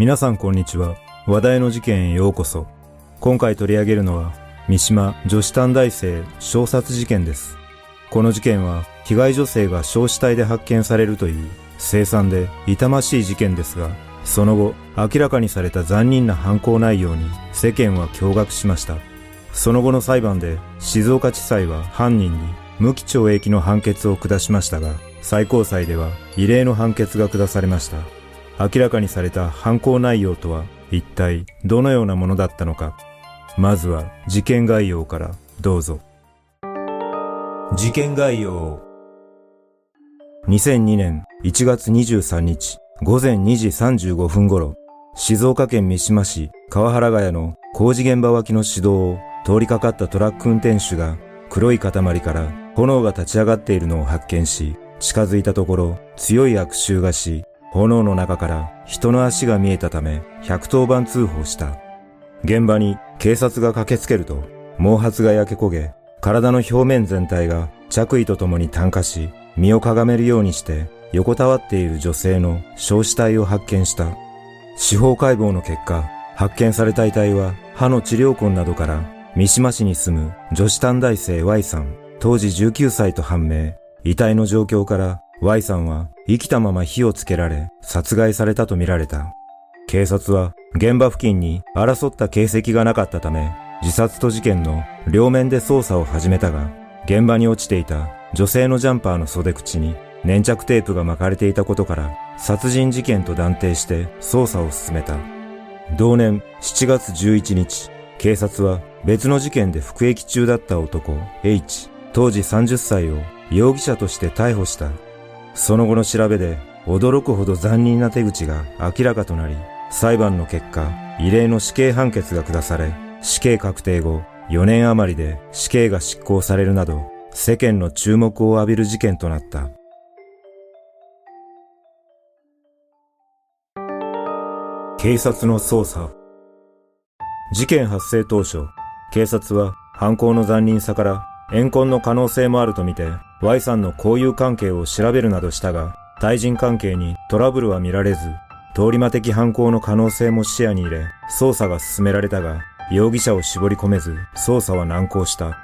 皆さんこんにちは。話題の事件へようこそ。今回取り上げるのは、三島女子短大生小殺事件です。この事件は、被害女性が焼死体で発見されるという、凄惨で痛ましい事件ですが、その後、明らかにされた残忍な犯行内容に世間は驚愕しました。その後の裁判で、静岡地裁は犯人に無期懲役の判決を下しましたが、最高裁では異例の判決が下されました。明らかにされた犯行内容とは一体どのようなものだったのか。まずは事件概要からどうぞ。事件概要。2002年1月23日午前2時35分頃、静岡県三島市川原ヶ谷の工事現場脇の市道を通りかかったトラック運転手が黒い塊から炎が立ち上がっているのを発見し、近づいたところ強い悪臭がし、炎の中から人の足が見えたため110番通報した。現場に警察が駆けつけると毛髪が焼け焦げ、体の表面全体が着衣とともに炭化し、身をかがめるようにして横たわっている女性の焼死体を発見した。司法解剖の結果、発見された遺体は歯の治療痕などから三島市に住む女子短大生 Y さん、当時19歳と判明。遺体の状況から Y さんは生きたまま火をつけられ殺害されたとみられた。警察は現場付近に争った形跡がなかったため自殺と事件の両面で捜査を始めたが現場に落ちていた女性のジャンパーの袖口に粘着テープが巻かれていたことから殺人事件と断定して捜査を進めた。同年7月11日、警察は別の事件で服役中だった男 H、当時30歳を容疑者として逮捕した。その後の調べで驚くほど残忍な手口が明らかとなり、裁判の結果、異例の死刑判決が下され、死刑確定後、4年余りで死刑が執行されるなど、世間の注目を浴びる事件となった。警察の捜査。事件発生当初、警察は犯行の残忍さから怨恨の可能性もあるとみて Y さんの交友関係を調べるなどしたが、対人関係にトラブルは見られず、通り魔的犯行の可能性も視野に入れ、捜査が進められたが、容疑者を絞り込めず、捜査は難航した。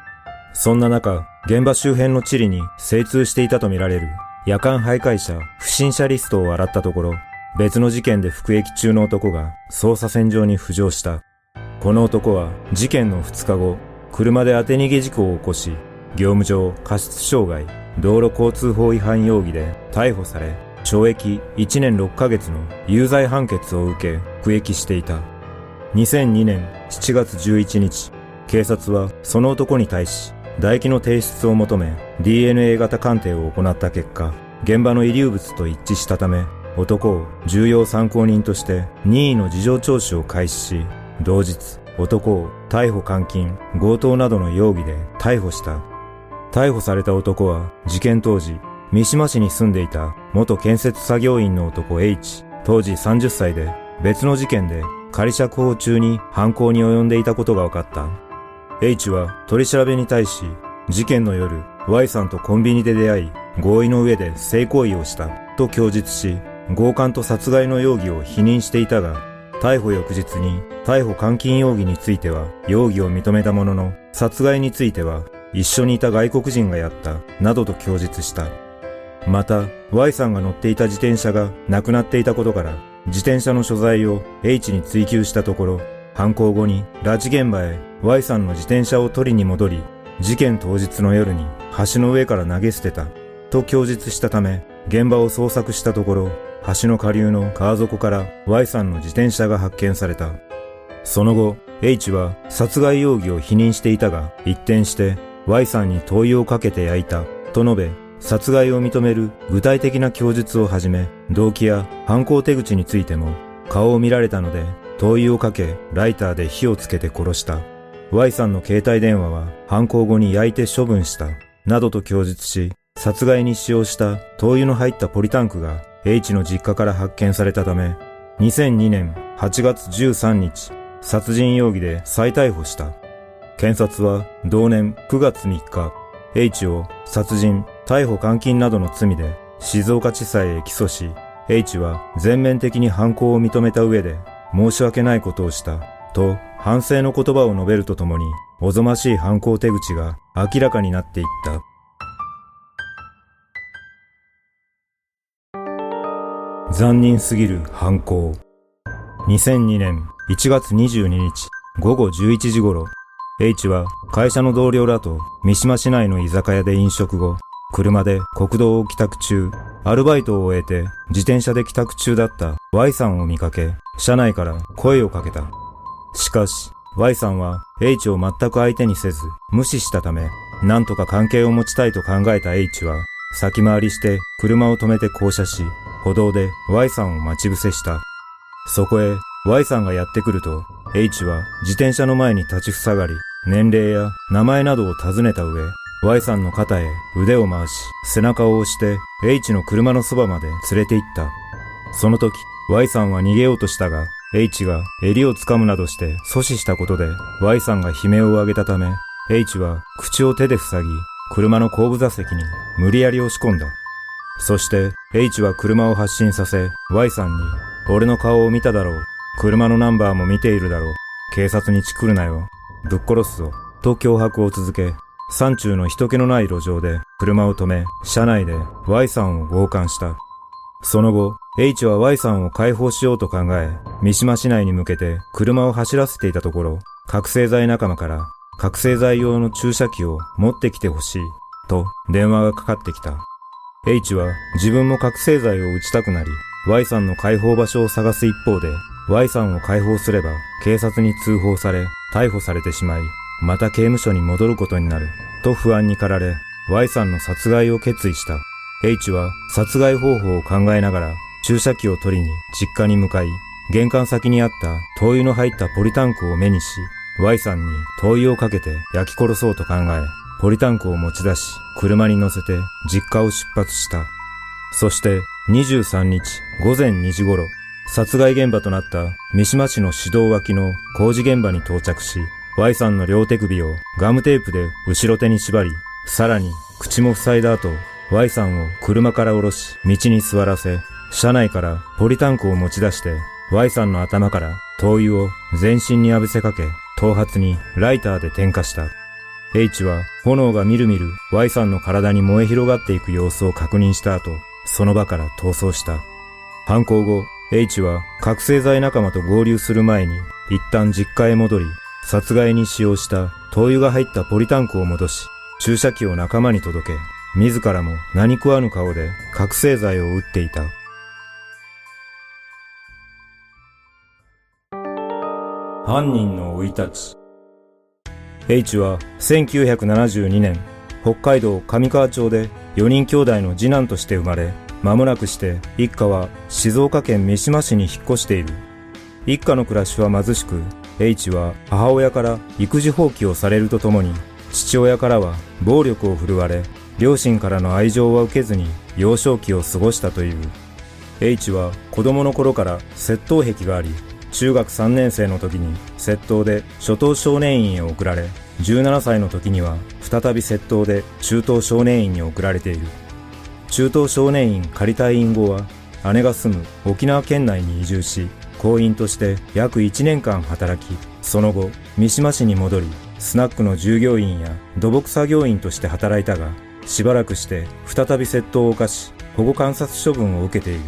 そんな中、現場周辺の地理に精通していたとみられる夜間徘徊者、不審者リストを洗ったところ、別の事件で服役中の男が捜査線上に浮上した。この男は事件の2日後、車で当て逃げ事故を起こし、業務上過失傷害、道路交通法違反容疑で逮捕され、懲役1年6ヶ月の有罪判決を受け、服役していた。2002年7月11日、警察はその男に対し、唾液の提出を求め、DNA 型鑑定を行った結果、現場の遺留物と一致したため、男を重要参考人として任意の事情聴取を開始し、同日、男を逮捕監禁、強盗などの容疑で逮捕した。逮捕された男は事件当時、三島市に住んでいた元建設作業員の男 H、当時30歳で別の事件で仮釈放中に犯行に及んでいたことが分かった。H は取り調べに対し、事件の夜、Y さんとコンビニで出会い、合意の上で性行為をしたと供述し、強姦と殺害の容疑を否認していたが、逮捕翌日に逮捕監禁容疑については容疑を認めたものの、殺害については一緒にいた外国人がやった、などと供述した。また、Y さんが乗っていた自転車がなくなっていたことから、自転車の所在を H に追求したところ、犯行後に拉致現場へ Y さんの自転車を取りに戻り、事件当日の夜に橋の上から投げ捨てた、と供述したため、現場を捜索したところ、橋の下流の川底から Y さんの自転車が発見された。その後、H は殺害容疑を否認していたが、一転して Y さんに灯油をかけて焼いた、と述べ、殺害を認める具体的な供述をはじめ、動機や犯行手口についても、顔を見られたので、灯油をかけ、ライターで火をつけて殺した。Y さんの携帯電話は犯行後に焼いて処分した、などと供述し、殺害に使用した灯油の入ったポリタンクが H の実家から発見されたため、2002年8月13日、殺人容疑で再逮捕した。検察は同年9月3日、H を殺人、逮捕監禁などの罪で静岡地裁へ起訴し、H は全面的に犯行を認めた上で、申し訳ないことをした、と反省の言葉を述べるとともに、おぞましい犯行手口が明らかになっていった。残忍すぎる犯行。2002年1月22日午後11時頃、H は会社の同僚らと三島市内の居酒屋で飲食後、車で国道を帰宅中、アルバイトを終えて自転車で帰宅中だった Y さんを見かけ、車内から声をかけた。しかし、Y さんは H を全く相手にせず、無視したため、なんとか関係を持ちたいと考えた H は、先回りして車を止めて降車し、歩道で Y さんを待ち伏せした。そこへ Y さんがやってくると、H は自転車の前に立ちふさがり、年齢や名前などを尋ねた上、Y さんの肩へ腕を回し、背中を押して H の車のそばまで連れて行った。その時、Y さんは逃げようとしたが、H が襟を掴むなどして阻止したことで Y さんが悲鳴を上げたため H は口を手で塞ぎ車の後部座席に無理やり押し込んだ。そして H は車を発進させ Y さんに俺の顔を見ただろう。車のナンバーも見ているだろう。警察にチクるなよ。ぶっ殺すぞ。と脅迫を続け、山中の人気のない路上で車を止め、車内で Y さんを強姦した。その後、H は Y さんを解放しようと考え、三島市内に向けて車を走らせていたところ、覚醒剤仲間から覚醒剤用の注射器を持ってきてほしい、と電話がかかってきた。H は自分も覚醒剤を打ちたくなり、Y さんの解放場所を探す一方で、Y さんを解放すれば警察に通報され、逮捕されてしまい、また刑務所に戻ることになる、と不安に駆られ、Y さんの殺害を決意した。H は殺害方法を考えながら注射器を取りに実家に向かい、玄関先にあった灯油の入ったポリタンクを目にし、Y さんに灯油をかけて焼き殺そうと考え、ポリタンクを持ち出し、車に乗せて実家を出発した。そして23日午前2時頃、殺害現場となった三島市の市道脇の工事現場に到着し、Y さんの両手首をガムテープで後ろ手に縛り、さらに口も塞いだ後、Y さんを車から降ろし、道に座らせ、車内からポリタンクを持ち出して、Y さんの頭から灯油を全身に浴びせかけ、頭髪にライターで点火した。H は炎がみるみる Y さんの体に燃え広がっていく様子を確認した後、その場から逃走した。犯行後、H は覚醒剤仲間と合流する前に一旦実家へ戻り、殺害に使用した灯油が入ったポリタンクを戻し、注射器を仲間に届け、自らも何食わぬ顔で覚醒剤を打っていた。犯人の生い立ち H は1972年北海道上川町で4人兄弟の次男として生まれ間もなくして一家は静岡県三島市に引っ越している。一家の暮らしは貧しく H は母親から育児放棄をされるとともに父親からは暴力を振るわれ両親からの愛情は受けずに幼少期を過ごしたという。H は子供の頃から窃盗癖があり中学3年生の時に窃盗で初等少年院へ送られ17歳の時には再び窃盗で中等少年院に送られている。中等少年院仮退院後は姉が住む沖縄県内に移住し行員として約1年間働きその後三島市に戻りスナックの従業員や土木作業員として働いたがしばらくして再び窃盗を犯し保護観察処分を受けている。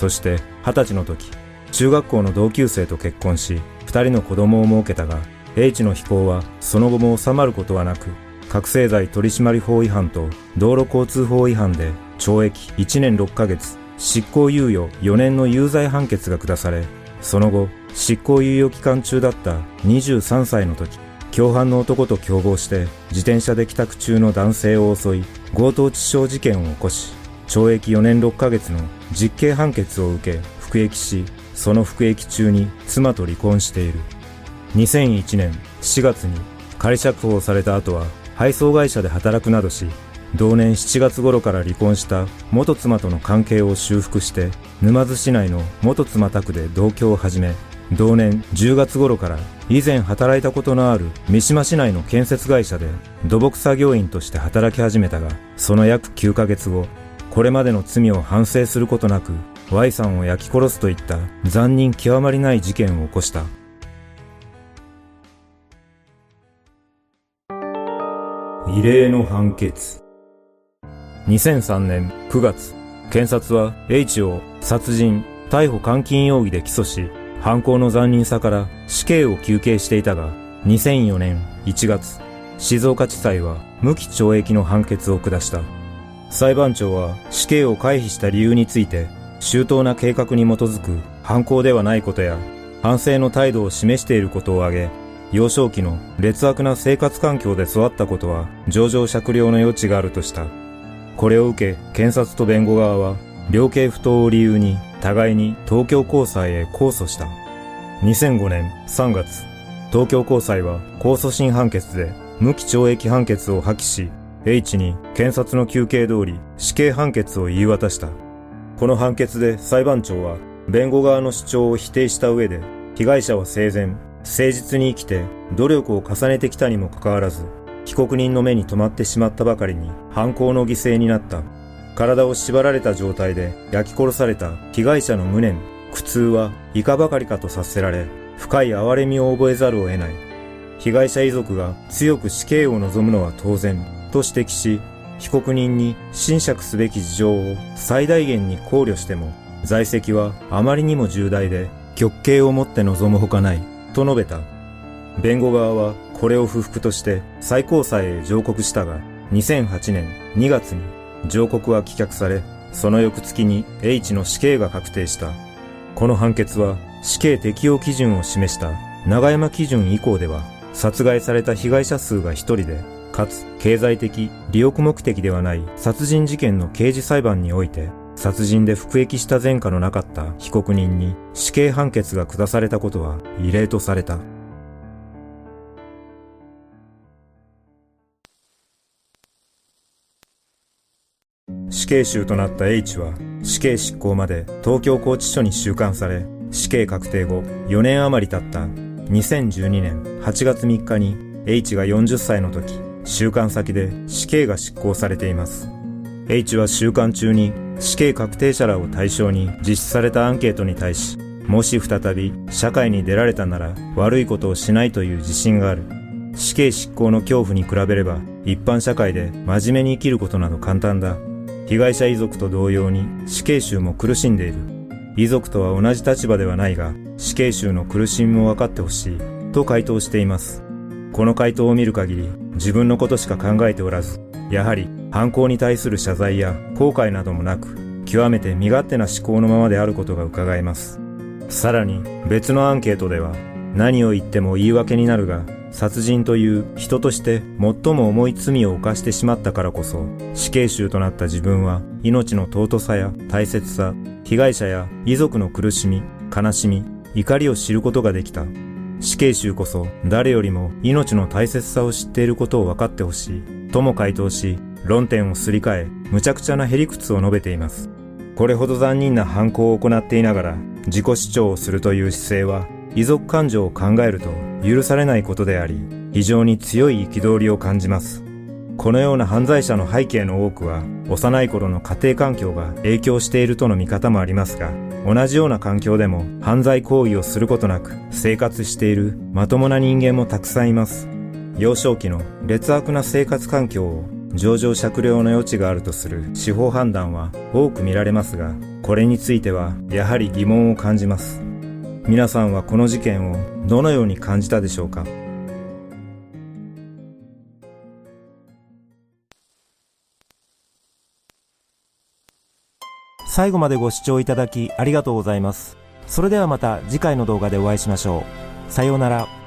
そして二十歳の時中学校の同級生と結婚し二人の子供を設けたが H の非行はその後も収まることはなく覚醒剤取締法違反と道路交通法違反で懲役1年6ヶ月執行猶予4年の有罪判決が下されその後執行猶予期間中だった23歳の時共犯の男と共謀して自転車で帰宅中の男性を襲い強盗致傷事件を起こし懲役4年6ヶ月の実刑判決を受け服役しその服役中に妻と離婚している。2001年4月に仮釈放された後は配送会社で働くなどし同年7月頃から離婚した元妻との関係を修復して沼津市内の元妻宅で同居を始め同年10月頃から以前働いたことのある三島市内の建設会社で土木作業員として働き始めたがその約9ヶ月後これまでの罪を反省することなく Y さんを焼き殺すといった残忍極まりない事件を起こした。異例の判決。2003年9月、検察は H を殺人、逮捕監禁容疑で起訴し、犯行の残忍さから死刑を求刑していたが、2004年1月、静岡地裁は無期懲役の判決を下した。裁判長は死刑を回避した理由について、周到な計画に基づく犯行ではないことや、反省の態度を示していることを挙げ、幼少期の劣悪な生活環境で育ったことは上場酌量の余地があるとした。これを受け、検察と弁護側は、量刑不当を理由に互いに東京高裁へ控訴した。2005年3月、東京高裁は控訴審判決で無期懲役判決を破棄し、H に検察の求刑通り死刑判決を言い渡した。この判決で裁判長は弁護側の主張を否定した上で、被害者は生前、誠実に生きて努力を重ねてきたにもかかわらず、被告人の目に留まってしまったばかりに犯行の犠牲になった。体を縛られた状態で焼き殺された被害者の無念、苦痛はいかばかりかと察せられ、深い哀れみを覚えざるを得ない。被害者遺族が強く死刑を望むのは当然、と指摘し、被告人に侵釈すべき事情を最大限に考慮しても、在籍はあまりにも重大で、極刑をもって望むほかない、と述べた。弁護側はこれを不服として最高裁へ上告したが、2008年2月に上告は棄却され、その翌月に H の死刑が確定した。この判決は死刑適用基準を示した長山基準以降では、殺害された被害者数が一人で、かつ経済的、利欲目的ではない殺人事件の刑事裁判において、殺人で服役した前科のなかった被告人に死刑判決が下されたことは異例とされた。死刑囚となった H は死刑執行まで東京拘置所に収監され、死刑確定後4年余り経った2012年8月3日に H が40歳の時、収監先で死刑が執行されています。H は収監中に死刑確定者らを対象に実施されたアンケートに対し、もし再び社会に出られたなら悪いことをしないという自信がある。死刑執行の恐怖に比べれば一般社会で真面目に生きることなど簡単だ。被害者遺族と同様に死刑囚も苦しんでいる。遺族とは同じ立場ではないが、死刑囚の苦しみも分かってほしい、と回答しています。この回答を見る限り、自分のことしか考えておらず、やはり犯行に対する謝罪や後悔などもなく、極めて身勝手な思考のままであることが伺えます。さらに別のアンケートでは、何を言っても言い訳になるが、殺人という人として最も重い罪を犯してしまったからこそ、死刑囚となった自分は命の尊さや大切さ、被害者や遺族の苦しみ、悲しみ、怒りを知ることができた。死刑囚こそ誰よりも命の大切さを知っていることを分かってほしい。とも回答し、論点をすり替え、無茶苦茶なへりくつを述べています。これほど残忍な犯行を行っていながら、自己主張をするという姿勢は、遺族感情を考えると許されないことであり、非常に強い憤りを感じます。このような犯罪者の背景の多くは、幼い頃の家庭環境が影響しているとの見方もありますが、同じような環境でも犯罪行為をすることなく生活しているまともな人間もたくさんいます。幼少期の劣悪な生活環境を上場酌量の余地があるとする司法判断は多く見られますが、これについてはやはり疑問を感じます。皆さんはこの事件をどのように感じたでしょうか？最後までご視聴いただきありがとうございます。それではまた次回の動画でお会いしましょう。さようなら。